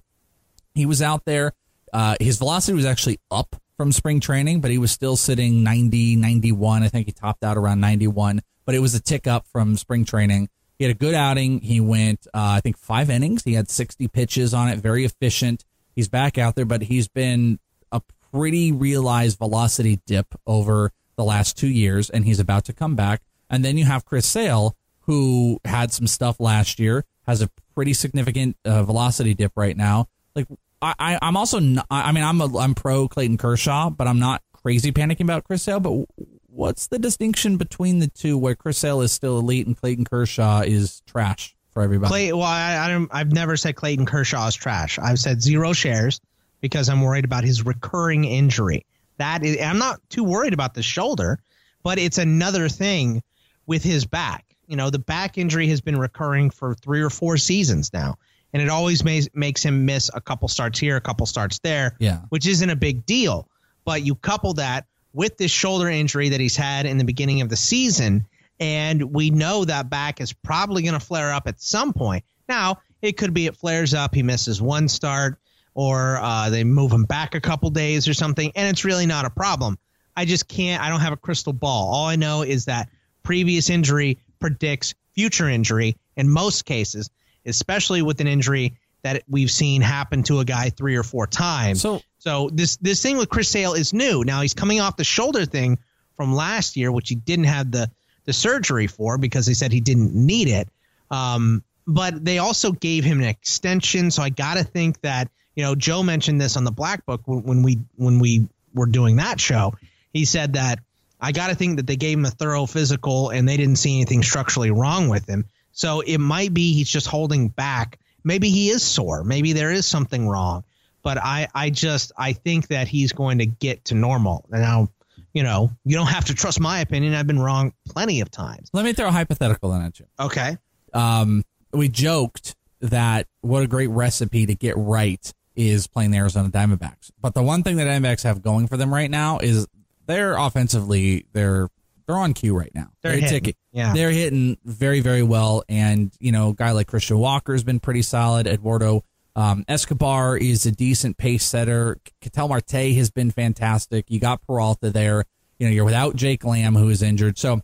He was out there. Uh, his velocity was actually up from spring training, but he was still sitting 90, 91. I think he topped out around 91, but it was a tick up from spring training. He had a good outing. He went, uh, I think, five innings. He had 60 pitches on it, very efficient. He's back out there, but he's been a pretty realized velocity dip over the last two years, and he's about to come back. And then you have Chris Sale, who had some stuff last year, has a pretty significant uh, velocity dip right now. Like I, I I'm also not, I mean I'm a, I'm pro Clayton Kershaw, but I'm not crazy panicking about Chris Sale. But what's the distinction between the two, where Chris Sale is still elite and Clayton Kershaw is trash for everybody? Clay, well, I, I don't. I've never said Clayton Kershaw is trash. I've said zero shares because I'm worried about his recurring injury. That is, I'm not too worried about the shoulder, but it's another thing with his back. You know, the back injury has been recurring for three or four seasons now, and it always makes makes him miss a couple starts here, a couple starts there. Yeah. which isn't a big deal. But you couple that with this shoulder injury that he's had in the beginning of the season, and we know that back is probably going to flare up at some point. Now, it could be it flares up, he misses one start, or uh, they move him back a couple days or something, and it's really not a problem. I just can't. I don't have a crystal ball. All I know is that previous injury predicts future injury in most cases, especially with an injury that we've seen happen to a guy three or four times. So, so this this thing with Chris Sale is new. Now he's coming off the shoulder thing from last year, which he didn't have the the surgery for because they said he didn't need it. Um, but they also gave him an extension, so I got to think that you know Joe mentioned this on the Black Book when, when we when we were doing that show. He said that I got to think that they gave him a thorough physical and they didn't see anything structurally wrong with him. So it might be he's just holding back. Maybe he is sore. Maybe there is something wrong. But I, I just I think that he's going to get to normal. Now, you know, you don't have to trust my opinion. I've been wrong plenty of times. let me throw a hypothetical in at you. Okay. um, we joked that what a great recipe to get right is playing the Arizona Diamondbacks. But the one thing that Diamondbacks have going for them right now is they're offensively they're they're on cue right now. They're hitting. ticking. Yeah. They're hitting very very well, and you know, a guy like Christian Walker has been pretty solid. Eduardo um, Escobar is a decent pace setter. Ketel Marte has been fantastic. You got Peralta there. You know, you're without Jake Lamb who is injured. So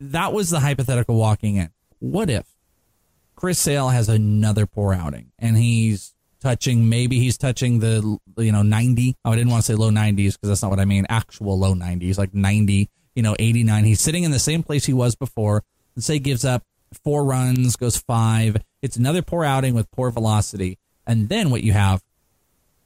that was the hypothetical walking in. What if Chris Sale has another poor outing and he's touching maybe he's touching the you know 90 oh, I didn't want to say low 90s because that's not what I mean. Actual low 90s like 90 you know 89 he's sitting in the same place he was before. Let's say gives up four runs goes five. It's another poor outing with poor velocity. And then what you have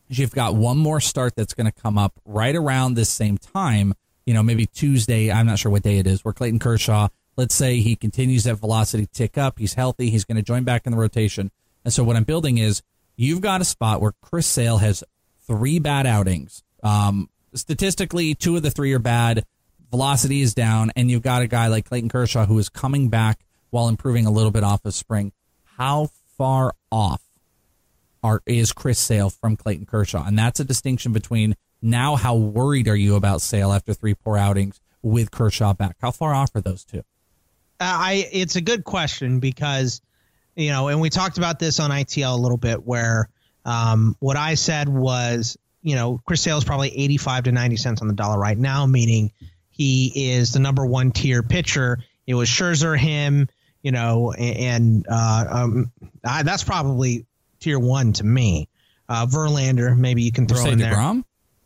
is you've got one more start that's going to come up right around this same time you know maybe Tuesday. I'm not sure what day it is. Where Clayton Kershaw. Let's say he continues that velocity tick up. He's healthy. He's going to join back in the rotation. And so what I'm building is you've got a spot where Chris Sale has three bad outings. Um, statistically, two of the three are bad. Velocity is down, and you've got a guy like Clayton Kershaw who is coming back while improving a little bit off of spring. How far off are is Chris Sale from Clayton Kershaw? And that's a distinction between now how worried are you about Sale after three poor outings with Kershaw back? How far off are those two? I it's a good question because you know, and we talked about this on ITL a little bit where um, what I said was, you know, Chris Sale is probably 85 to 90 cents on the dollar right now, meaning he is the number one tier pitcher. It was Scherzer, him, you know, and uh, um, I, that's probably tier one to me. Uh, Verlander, maybe you can throw in there. DeGrom?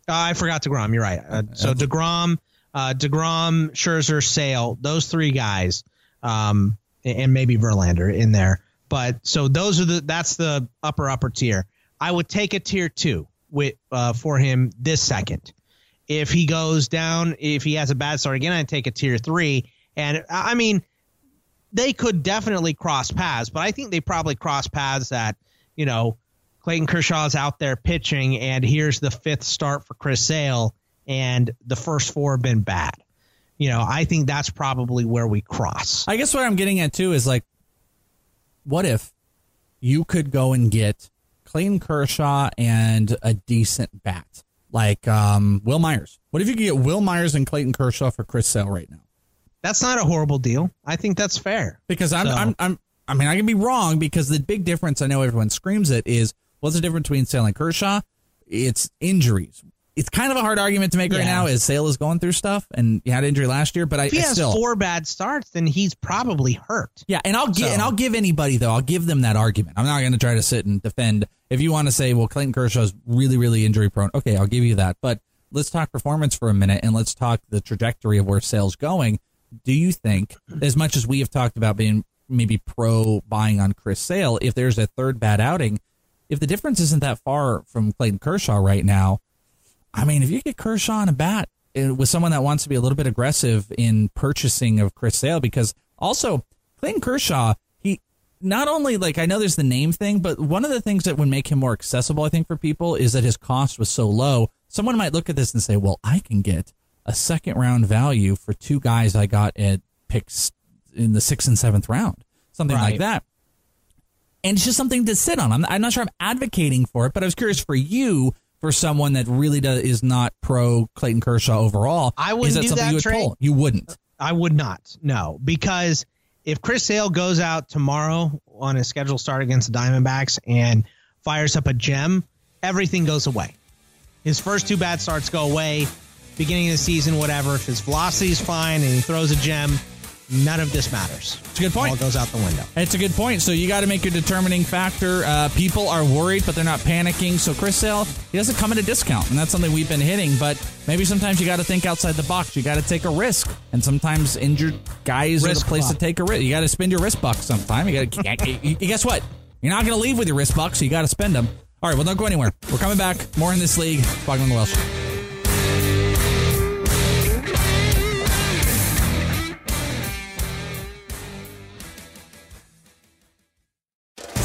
Uh, I forgot Degrom. You're right. Uh, so Degrom, uh, Degrom, Scherzer, Sale, those three guys, um, and maybe Verlander in there. But so those are the that's the upper upper tier. I would take a tier two with uh, for him this second. If he goes down, if he has a bad start again, I'd take a tier three. And I mean, they could definitely cross paths, but I think they probably cross paths that you know Clayton Kershaw's out there pitching, and here's the fifth start for Chris Sale, and the first four have been bad. You know, I think that's probably where we cross. I guess what I'm getting at too is like, what if you could go and get Clayton Kershaw and a decent bat like um, Wil Myers? What if you could get Wil Myers and Clayton Kershaw for Chris Sale right now? That's not a horrible deal. I think that's fair. Because I'm, So- I'm, I'm, I mean, I can be wrong because the big difference I know everyone screams it is what's the difference between Sale and Kershaw? It's injuries. It's kind of a hard argument to make right now. Is Sale is going through stuff and he had injury last year, but I, If he I has still four bad starts, then he's probably hurt. yeah, and I'll give So- and I'll give anybody though. I'll give them that argument. I'm not going to try to sit and defend. If you want to say, well, Clayton Kershaw's really, really injury prone, okay, I'll give you that. But let's talk performance for a minute and let's talk the trajectory of where Sale's going. Do you think, as much as we have talked about being maybe pro buying on Chris Sale, if there's a third bad outing, if the difference isn't that far from Clayton Kershaw right now, I mean, if you get Kershaw on a bat uh, with someone that wants to be a little bit aggressive in purchasing of Chris Sale, because also Clayton Kershaw, he not only like I know there's the name thing, but one of the things that would make him more accessible, I think, for people is that his cost was so low. Someone might look at this and say, "Well, I can get a second round value for two guys I got at picks in the sixth and seventh round, something like that." and it's just something to sit on. I'm, I'm not sure I'm advocating for it, but I was curious for you, for someone that really does, is not pro Clayton Kershaw overall. I wouldn't that do something that you would trade. pull? You wouldn't. I would not. No, because if Chris Sale goes out tomorrow on a scheduled start against the Diamondbacks and fires up a gem, everything goes away. His first two bad starts go away. Beginning of the season, whatever. If his velocity is fine and he throws a gem, none of this matters. It's a good point. All goes out the window. It's a good point. So you got to make your determining factor. Uh, people are worried, but they're not panicking. So Chris Sale, he doesn't come at a discount, and that's something we've been hitting. But maybe sometimes you got to think outside the box. You got to take a risk, and sometimes injured guys are the place buck. to take a risk. You got to spend your wrist bucks sometime. You got to. guess what? You're not going to leave with your wrist bucks, so you got to spend them. All right, well, don't go anywhere. We're coming back. More in this league. Bogman Welsh.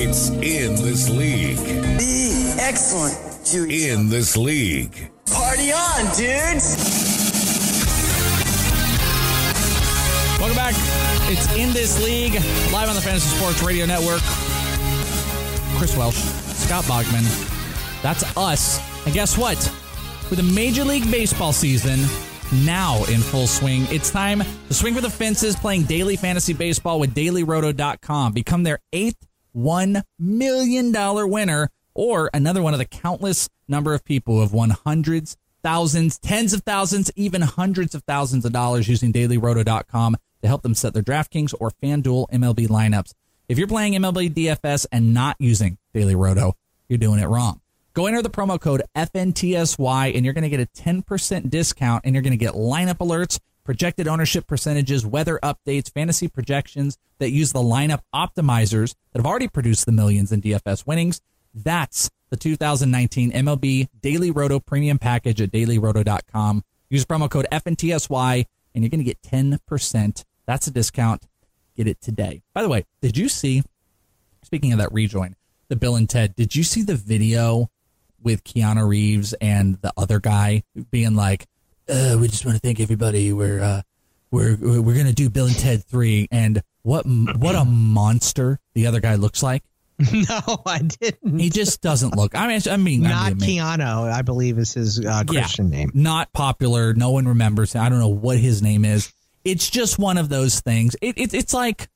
It's in this league. Excellent. Judy. In this league. Party on, dudes. Welcome back. It's in this league, live on the Fantasy Sports Radio Network. Chris Welsh, Scott Bogman. That's us. And guess what? With the Major League Baseball season now in full swing, it's time to swing for the fences playing daily fantasy baseball with dailyroto.com. Become their eighth $1 million winner or another one of the countless number of people who have won hundreds, thousands, tens of thousands, even hundreds of thousands of dollars using dailyroto.com to help them set their DraftKings or FanDuel MLB lineups. If you're playing MLB DFS and not using Daily Roto, you're doing it wrong. Go enter the promo code FNTSY and you're going to get a 10% discount and you're going to get lineup alerts, projected ownership percentages, weather updates, fantasy projections that use the lineup optimizers that have already produced the millions in DFS winnings. That's the 2019 MLB Daily Roto Premium Package at dailyroto.com. Use promo code FNTSY and you're going to get 10%. That's a discount. Get it today. By the way, did you see, speaking of that rejoin, the Bill and Ted, did you see the video with Keanu Reeves and the other guy being like, uh, we just want to thank everybody. We're, uh, we're, we're going to do Bill and Ted 3. And what, what a monster the other guy looks like. (laughs) no, I didn't. He just doesn't look. I mean, I mean, I Not mean, Keanu, I believe is his uh, Christian name. Not popular. No one remembers. I don't know what his name is. It's just one of those things. It, it, it's like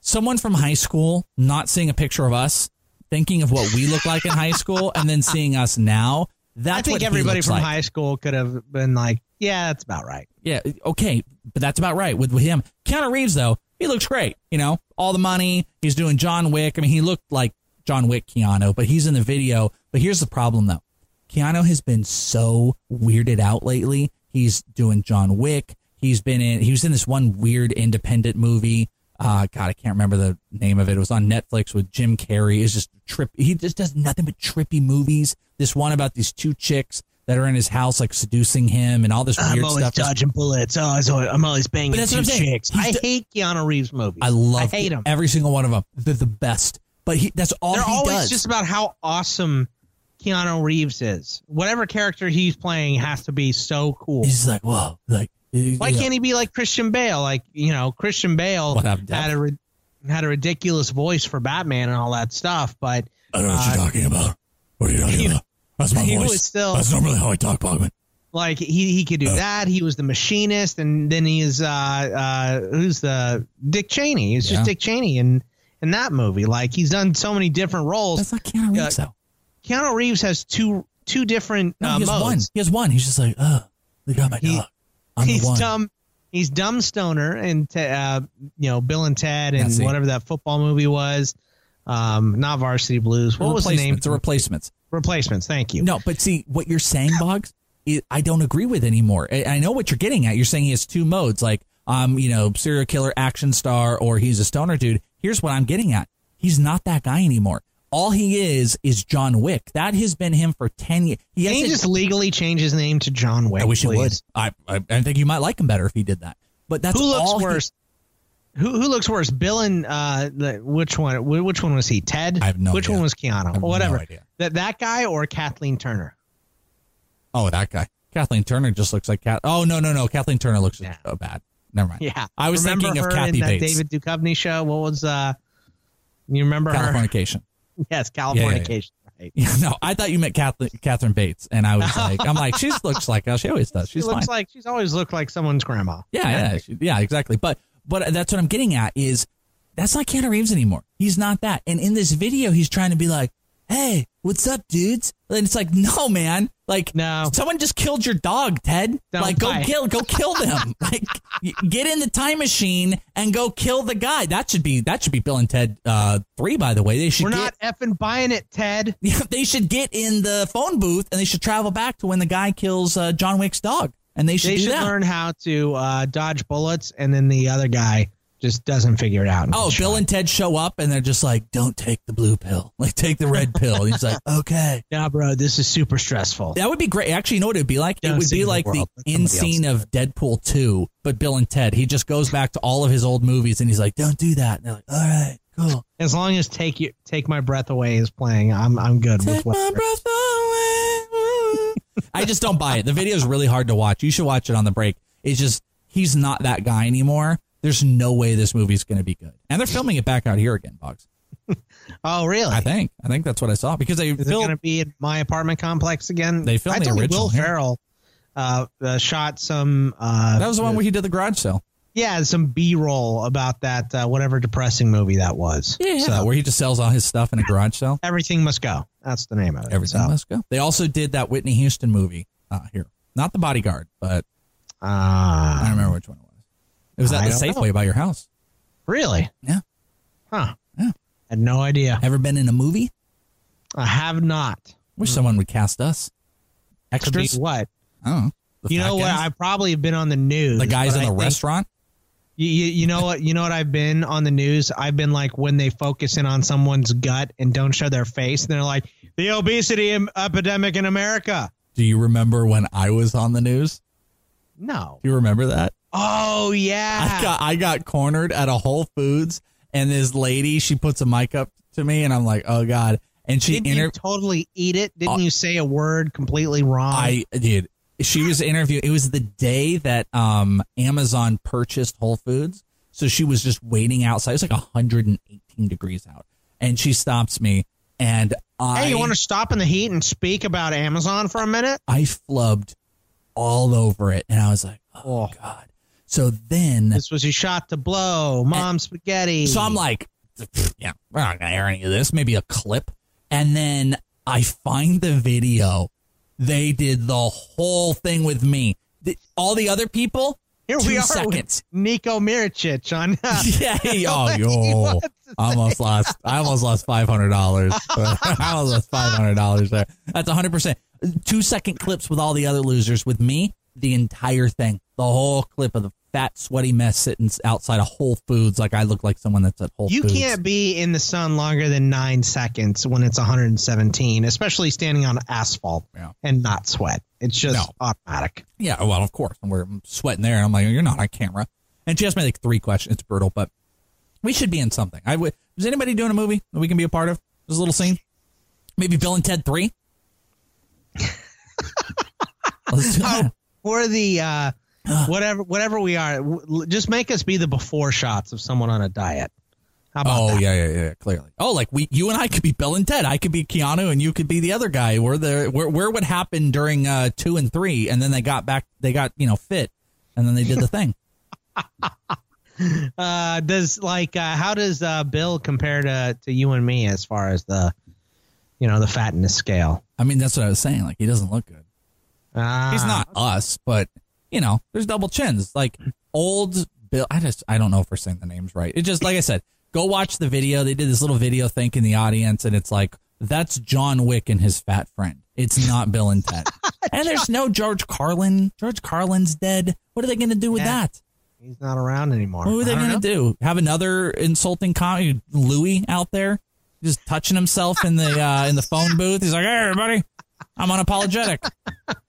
someone from high school not seeing a picture of us, thinking of what we look like in high school, and then seeing us now. That's I think everybody from like. high school could have been like, yeah, that's about right. Yeah, okay, but that's about right with, with him. Keanu Reeves, though, he looks great. You know, all the money. He's doing John Wick. I mean, he looked like John Wick Keanu, but he's in the video. But here's the problem, though. Keanu has been so weirded out lately. He's doing John Wick. He's been in. He was in this one weird independent movie. Uh, God, I can't remember the name of it. It was on Netflix with Jim Carrey. It's just trip. He just does nothing but trippy movies. This one about these two chicks that are in his house, like seducing him, and all this I'm weird always stuff. dodging bullets. Oh, I'm always banging But that's two what I'm saying. chicks. He's I d- hate Keanu Reeves movies. I love I hate them. every single one of them. They're the best. But he that's all They're he always does. just about how awesome Keanu Reeves is. Whatever character he's playing has to be so cool. He's like, whoa, like. Why can't he be like Christian Bale? Like you know, Christian Bale had a had a ridiculous voice for Batman and all that stuff, but I don't know what uh, you're talking about. What are you talking (laughs) he- about? That's my he voice. was still- That's normally how I talk, Bogman. like he he could do that. He was the machinist, and then he's uh uh who's the Dick Cheney? He's Yeah. just Dick Cheney in in that movie. Like he's done so many different roles. That's not Keanu Reeves, though. Keanu Reeves has two two different No, uh, he has modes. one. He has one. He's just like, oh, they got my He- dog. I'm he's the one. dumb. He's dumb stoner, and te- uh, you know Bill and Ted, and whatever that football movie was. Um, not Varsity Blues. What was the name? The replacements. Replacements. Thank you. No, but see what you're saying, Boggs. I don't agree with anymore. I, know what you're getting at. You're saying he has two modes, like um, you know, serial killer, action star, or he's a stoner dude. Here's what I'm getting at. He's not that guy anymore. All he is is John Wick. That has been him for ten years. He Can he just legally change his name to John Wick? I wish he would. I, I I think you might like him better if he did that. But that's who looks all he- worse? Who who looks worse? Bill and uh, the, which one? Which one was he? Ted. I have no Which idea. one was Keanu? no Whatever. idea. That that guy or Kathleen Turner? oh, that guy. Kathleen Turner just looks like Cat. Oh no no no. Kathleen Turner looks Yeah. so bad. Never mind. Yeah, I was remember thinking of her Kathy in that Bates. David Duchovny show. What was uh? You remember her? Californication. (laughs) Yes, yeah, yeah. Californication. Right. No, I thought you meant Kathleen, Catherine Bates, and I was like, I'm like, she looks like how she always does. (laughs) She She's looks fine. like she's always looked like someone's grandma. yeah, yeah, she- yeah, exactly. But but that's what I'm getting at is that's not Keanu Reeves anymore. He's not that. And in this video, he's trying to be like, hey, what's up, dudes? And it's like, no, man. Like, No. someone just killed your dog, Ted. Don't like, go kill, go kill (laughs) them. like, get in the time machine and go kill the guy. That should be that should be Bill and Ted uh, three. By the way, they should. We're get, not effing buying it, Ted. (laughs) They should get in the phone booth and they should travel back to when the guy kills uh, John Wick's dog. And they should They should that. learn how to uh, dodge bullets, and then the other guy just doesn't figure it out. oh, Bill shot. and Ted show up and they're just like, don't take the blue pill. (laughs) Like, take the red pill. And he's like, (laughs) okay. Nah, bro, this is super stressful. That would be great. Actually, you know what it would be like? Don't it would be like the. Let end scene of Deadpool 2, but Bill and Ted. He just goes back to all of his old movies and he's like, don't do that. And they're like, all right, cool. As long as take you take my breath away is playing, I'm I'm good with Take my what. breath away. (laughs) I just don't buy it. The video is really hard to watch. You should watch it on the break. It's just he's not that guy anymore. There's no way this movie's going to be good. And they're filming it back out here again, Bugs. (laughs) Oh, really? I think. I think that's what I saw because they Is going to be in my apartment complex again? They filmed I the original Will. Ferrell uh, uh, shot some. Uh, that was the one where he did the garage sale. yeah, some B roll about that uh, whatever depressing movie that was. Yeah, So where he just sells all his stuff in a garage sale. everything must go. That's the name of it. Everything So, must go. They also did that Whitney Houston movie uh, here. Not the Bodyguard, but I Uh, don't remember which one it was. At I the Safeway know. by your house. really? Yeah. Huh. Yeah. Had no idea. Ever been in a movie? I have not. Wish someone would cast us. Extras? what? I don't know. The You know what? I probably have been on the news. the guys in the restaurant? You, you, you know what? You know what? I've been on the news. I've been like when they focus in on someone's gut and don't show their face, and they're like the obesity em- epidemic in America. Do you remember when I was on the news? No. Do you remember that? Oh yeah. I got I got cornered at a Whole Foods, and this lady she puts a mic up to me, and I'm like, oh god. And she Didn't you totally eat it? Didn't Uh, you say a word completely wrong? I did. She was interviewing. It was the day that um Amazon purchased Whole Foods, so she was just waiting outside. It was like 118 degrees out, and she stops me, and I hey, you want to stop in the heat and speak about Amazon for a minute? I flubbed all over it, and I was like, oh, god. So then This was your shot to blow, mom spaghetti. So I'm like, yeah, we're not gonna air any of this. Maybe a clip, and then I find the video. They did the whole thing with me. All the other people, Here two we are seconds. with Nico Mirotic on. Uh, (laughs) yeah, (laughs) he- oh, yo, I almost lost. I almost lost five hundred dollars. (laughs) I almost lost five hundred dollars there. That's hundred percent. Two second clips with all the other losers. With me, the entire thing, the whole clip of the fat, sweaty mess sitting outside of Whole Foods, like I look like someone that's at Whole You Foods. You can't be in the sun longer than nine seconds when it's 117, especially standing on asphalt Yeah. and not sweat. It's just No. automatic. Yeah, well, of course. And we're sweating there. And I'm like, you're not on camera. And she asked me like three questions. It's brutal, but we should be in something. I would. Is anybody doing a movie that we can be a part of? A little scene? Maybe Bill and Ted 3? (laughs) Let's do that. Or the uh, whatever whatever we are, w- just make us be the before shots of someone on a diet. How about Oh that? yeah, yeah, yeah. Clearly. Oh, like we, you and I could be Bill and Ted. I could be Keanu, and you could be the other guy. Where the where where what happened during uh, two and three, and then they got back. They got you know fit, and then they did the thing. (laughs) (laughs) Uh, does like uh, how does uh, Bill compare to to you and me as far as the you know the fatness scale? I mean, that's what I was saying. Like he doesn't look good. Uh, He's not us, but you know, there's double chins. Like old Bill. I just I don't know if we're saying the names right. It just like I said, go watch the video. They did this little video thanking the audience, and it's like that's John Wick and his fat friend. It's not Bill and Ted. (laughs) and there's no George Carlin. George Carlin's dead. What are they going to do with Yeah. that? He's not around anymore. What are they going to do? Have another insulting comment? Louis out there just touching himself in the uh, in the phone booth. He's like, "Hey, everybody, I'm unapologetic." (laughs)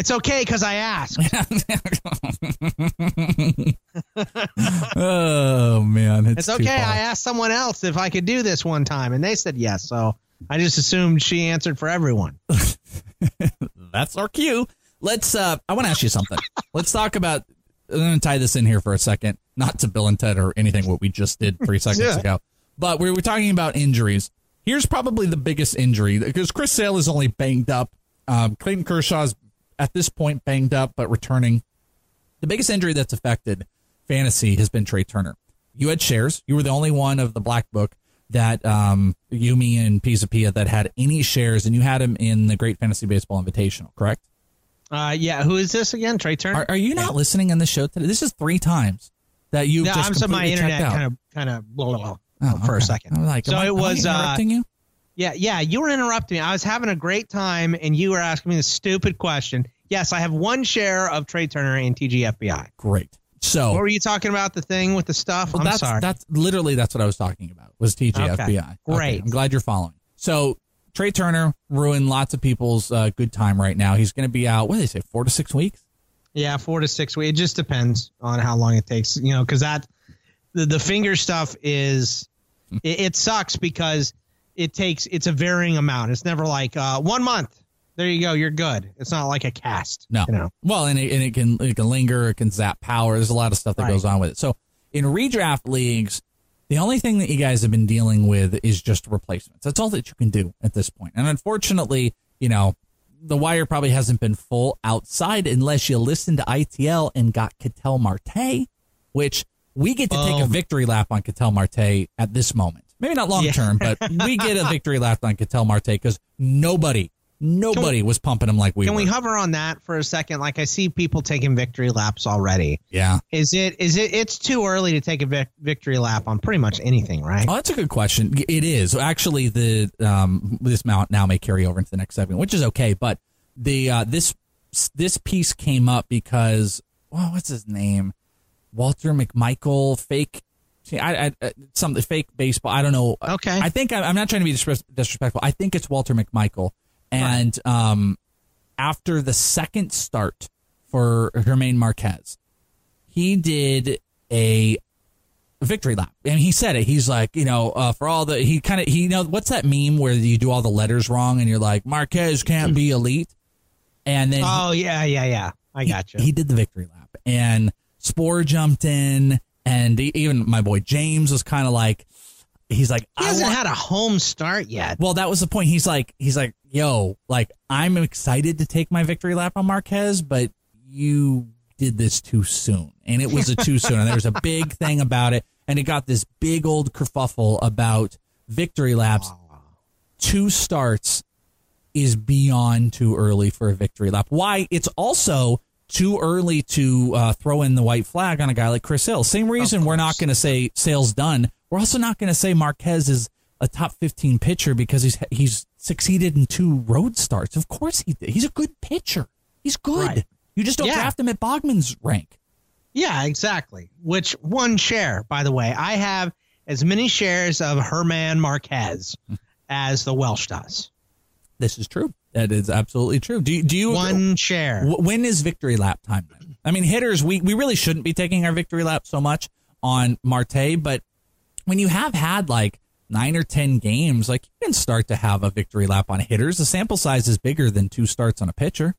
It's okay because I asked. (laughs) oh man, it's, It's okay. I asked someone else if I could do this one time, and they said yes. So I just assumed she answered for everyone. (laughs) That's our cue. Let's. uh I want to ask you something. (laughs) Let's talk about. I'm going to tie this in here for a second, not to Bill and Ted or anything what we just did three seconds Yeah. ago, but we were talking about injuries. Here's probably the biggest injury because Chris Sale is only banged up. Um, Clayton Kershaw's at this point banged up but returning. The biggest injury that's affected fantasy has been Trea Turner. You had shares. You were the only one of the black book that um, Yumi and Pisapia that had any shares, and you had him in the Great Fantasy Baseball Invitational, correct? Uh, yeah. Who is this again? Trea Turner. Are, are you not listening in the show today? This is three times that you've no, just I'm so my internet kind of kind of blah, blah, blah, Oh, for a second. I'm like, so I- it was uh, interrupting you. Yeah, yeah, you were interrupting me. I was having a great time, and you were asking me the stupid question. Yes, I have one share of Trea Turner and TGFBI. Great. So What were you talking about? The thing with the stuff? Well, I'm that's sorry. that's literally that's what I was talking about was TGFBI. Okay. Great. I'm glad you're following. So Trea Turner ruined lots of people's uh, good time right now. He's going to be out. What do they say? Four to six weeks. Yeah, four to six weeks. It just depends on how long it takes, you know, because that the, the finger stuff is it, it sucks because it takes it's a varying amount. It's never like uh, one month. There you go, you're good. It's not like a cast. No. you know. Well, and it, and it can it can linger. It can zap power. There's a lot of stuff that Right. goes on with it. So in redraft leagues, the only thing that you guys have been dealing with is just replacements. That's all that you can do at this point. And unfortunately, you know, the wire probably hasn't been full outside unless you listen to ITL and got Ketel Marte, which we get to take a victory lap on Ketel Marte at this moment. Maybe not long Yeah. term, but (laughs) we get a victory lap on Ketel Marte because nobody, nobody was pumping him like we were. Can were. we hover on that for a second? Like I see people taking victory laps already. yeah. Is it is it it's too early to take a vic- victory lap on pretty much anything, right? Oh, that's a good question. It is actually the um, this mount now may carry over into the next segment, which is okay. But the uh, this this piece came up because well, what's his name? Walter McMichael, fake. See, I, I uh, something fake baseball. I don't know. Okay. I think I, I'm not trying to be disrespectful. I think it's Walter McMichael, and um, after the second start for German Marquez, he did a victory lap and he said it he's like you know uh, for all the he kind of he you know what's that meme where you do all the letters wrong and you're like marquez can't be elite and then Oh yeah, yeah, yeah. I he, got you. he did the victory lap and spore jumped in and even my boy james was kind of like he's like He I hasn't had a home start yet. well, that was the point. He's like, he's like, yo, like I'm excited to take my victory lap on Marquez, but you did this too soon, and it was a too soon. And there was a big (laughs) thing about it, and it got this big old kerfuffle about victory laps. Two starts is beyond too early for a victory lap. Why? It's also too early to uh, throw in the white flag on a guy like Chris Hill. Same reason we're not going to say sales done. We're also not going to say Marquez is a top 15 pitcher because he's he's succeeded in two road starts. Of course he did. He's a good pitcher. He's good. Right. You just don't Yeah. draft him at Bogman's rank. Yeah, exactly. Which one share, by the way? I have as many shares of Herman Marquez as the Welsh does. This is true. That is absolutely true. Do you, do you One share. When is victory lap time then? I mean, hitters, we, we really shouldn't be taking our victory lap so much on Marte, but when you have had like nine or 10 games, like you can start to have a victory lap on hitters. The sample size is bigger than two starts on a pitcher.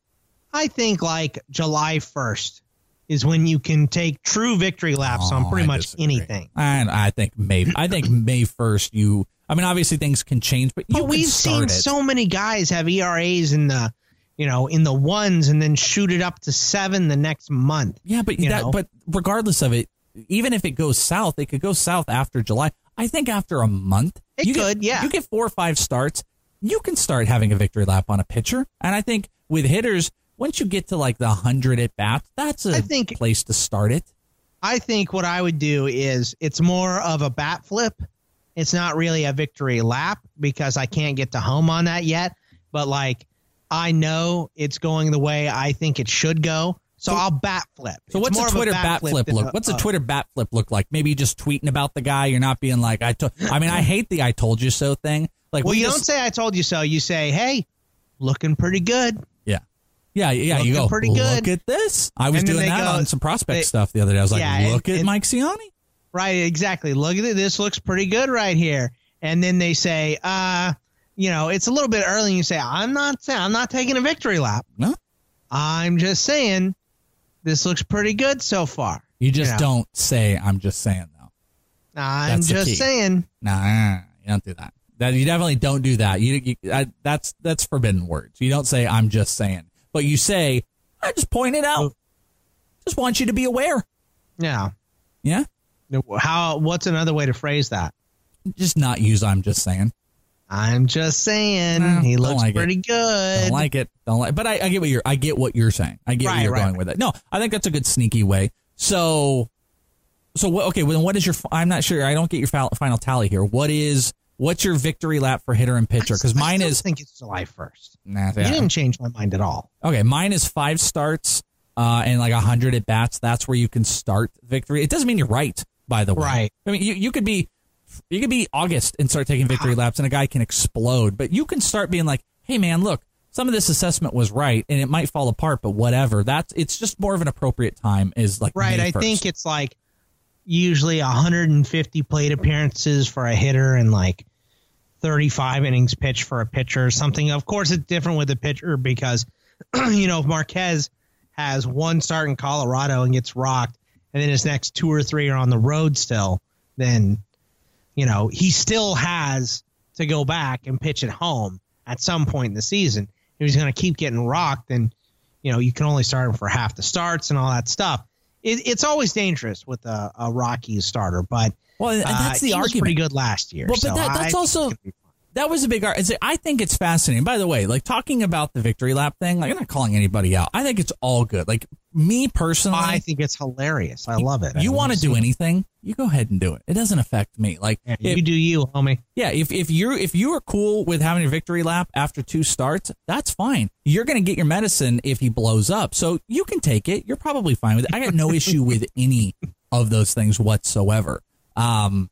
I think like July 1st is when you can take true victory laps Oh, on pretty I much disagree. anything. And I think May, I think May 1st, you, I mean, obviously things can change, but you But we've seen it. so many guys have ERAs in the, you know, in the ones and then shoot it up to seven the next month. Yeah, but you that, know? but regardless of it, even if it goes south, it could go south after July. I think after a month, It you could, get, yeah. You get four or five starts, you can start having a victory lap on a pitcher. And I think with hitters, once you get to like the hundred at bats, that's a I think- place to start it. I think what I would do is it's more of a bat flip. It's not really a victory lap because I can't get to home on that yet. But like, I know it's going the way I think it should go. So, I'll bat flip. So It's what's a Twitter bat flip than look? What's a uh, Twitter bat flip look like? Maybe just tweeting about the guy. You're not being like I. To- I mean, I hate the "I told you so" thing. Like, Well, we you just- don't say I told you so. You say, hey, looking pretty good. Yeah. Yeah, yeah, you Looking go. pretty good. Look at this. I was doing that go- on some prospect they- stuff the other day. I was like, Yeah, and- look at and- Mike Ciani. Right, exactly. Look at it. This looks pretty good right here. And then they say, uh, you know, it's a little bit early. And you say, I'm not saying I'm not taking a victory lap. No, I'm just saying this looks pretty good so far. you just know? don't say. I'm just saying though. I'm That's just saying. Nah, you don't do that. That you definitely don't do that. You, you I, that's that's forbidden words. You don't say I'm just saying, but you say I just pointed out. Just want you to be aware. Yeah. Yeah, How? What's another way to phrase that? just not use I'm just saying. I'm just saying No, he looks like it. pretty good. Don't like it. Don't like. But I, I get what you're. I get what you're saying. I get Right, where you're right, going right. with it. No, I think that's a good sneaky way. So, so what? Okay, well, then what is your? I'm not sure. I don't get your final, tally here. What is? What's your victory lap for hitter and pitcher? Because I mine is. think it's July 1st. Nah, You yeah. didn't change my mind at all. Okay, mine is five starts uh, and like hundred at bats. That's where you can start victory. It doesn't mean you're right, by the way. Right. I mean, you, you could be you could be August and start taking victory laps, and a guy can explode. But you can start being like, "Hey, man, look, some of this assessment was right, and it might fall apart, but whatever." That's it's just more of an appropriate time. Is like Right. I think it's like usually 150 plate appearances for a hitter and like 35 innings pitched for a pitcher or something. Of course, it's different with a pitcher because, (clears throat) you know, if Marquez has one start in Colorado and gets rocked, and then his next two or three are on the road still, then, you know, he still has to go back and pitch at home at some point in the season. If he's going to keep getting rocked, then, you know, you can only start him for half the starts and all that stuff. It, it's always dangerous with a, a Rockies starter, but well, and uh, that's the argument. pretty good last year. Well, so but that, that's think also it's gonna be that was a big argument. I think it's fascinating. By the way, like talking about the victory lap thing, like I'm not calling anybody out. I think it's all good. Like me personally, I think it's hilarious. I love it. You want to do anything, you go ahead and do it. It doesn't affect me. Like Yeah, if, you do you, homie. yeah, if if you're if you are cool with having a victory lap after two starts, that's fine. You're gonna get your medicine if he blows up, so you can take it. You're probably fine with it. I got no issue (laughs) with any of those things whatsoever. Um,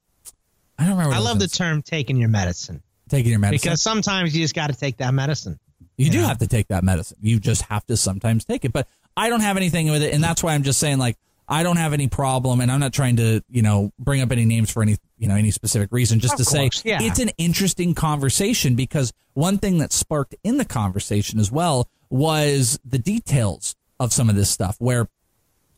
I don't remember. what I love the term taking your medicine taking your medicine because sometimes you just got to take that medicine. You do Yeah. have to take that medicine. You just have to sometimes take it. But I don't have anything with it, and that's why I'm just saying like I don't have any problem, and I'm not trying to you know bring up any names for any you know any specific reason. Just Of to course, say yeah. it's an interesting conversation because one thing that sparked in the conversation as well was the details of some of this stuff where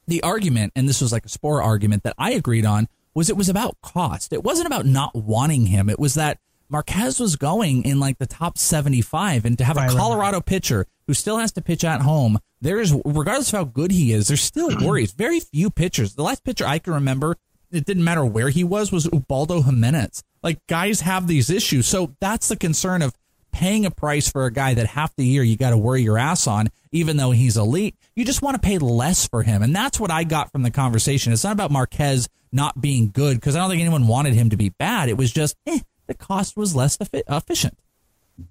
the argument, and this was like a spore argument that I agreed on, was it was about cost. It wasn't about not wanting him. It was that Marquez was going in like the top 75, and to have Right, a right, Colorado pitcher who still has to pitch at home, there is, regardless of how good he is, there's still (clears throat) worries. Very few pitchers. The last pitcher I can remember, it didn't matter where he was, was Ubaldo Jimenez. Like guys have these issues. So that's the concern of paying a price for a guy that half the year you got to worry your ass on, even though he's elite. You just want to pay less for him. And that's what I got from the conversation. It's not about Marquez not being good because I don't think anyone wanted him to be bad. It was just, eh, the cost was less effi- efficient.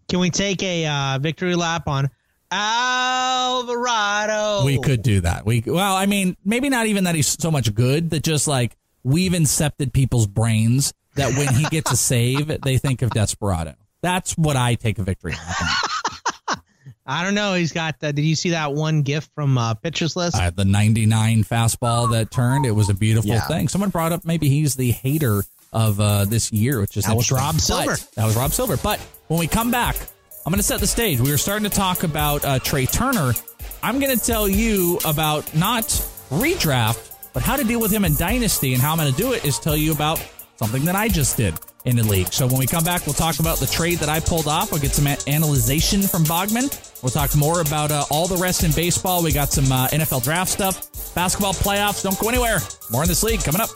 Can we take a uh, victory lap on Alvarado? We could do that. We well, I mean, maybe not even that he's so much good that just like we've incepted people's brains that when he gets a save, (laughs) they think of Desperado. That's what I take a victory lap on. (laughs) I don't know. He's got. The, did you see that one gift from uh, Pitchers List? Uh, the 99 fastball that turned, it was a beautiful Yeah. thing. Someone brought up maybe he's the Hader of uh, this year, which is That was. Rob But- Silver. that was Rob Silver. But when we come back, I'm going to set the stage. We were starting to talk about uh, Trea Turner. I'm going to tell you about not redraft, but how to deal with him in Dynasty. And how I'm going to do it is tell you about something that I just did in the league. So when we come back, we'll talk about the trade that I pulled off. We'll get some analyzation from Bogman. We'll talk more about uh, all the rest in baseball. We got some uh, NFL draft stuff, basketball playoffs. Don't go anywhere. More in this league coming up.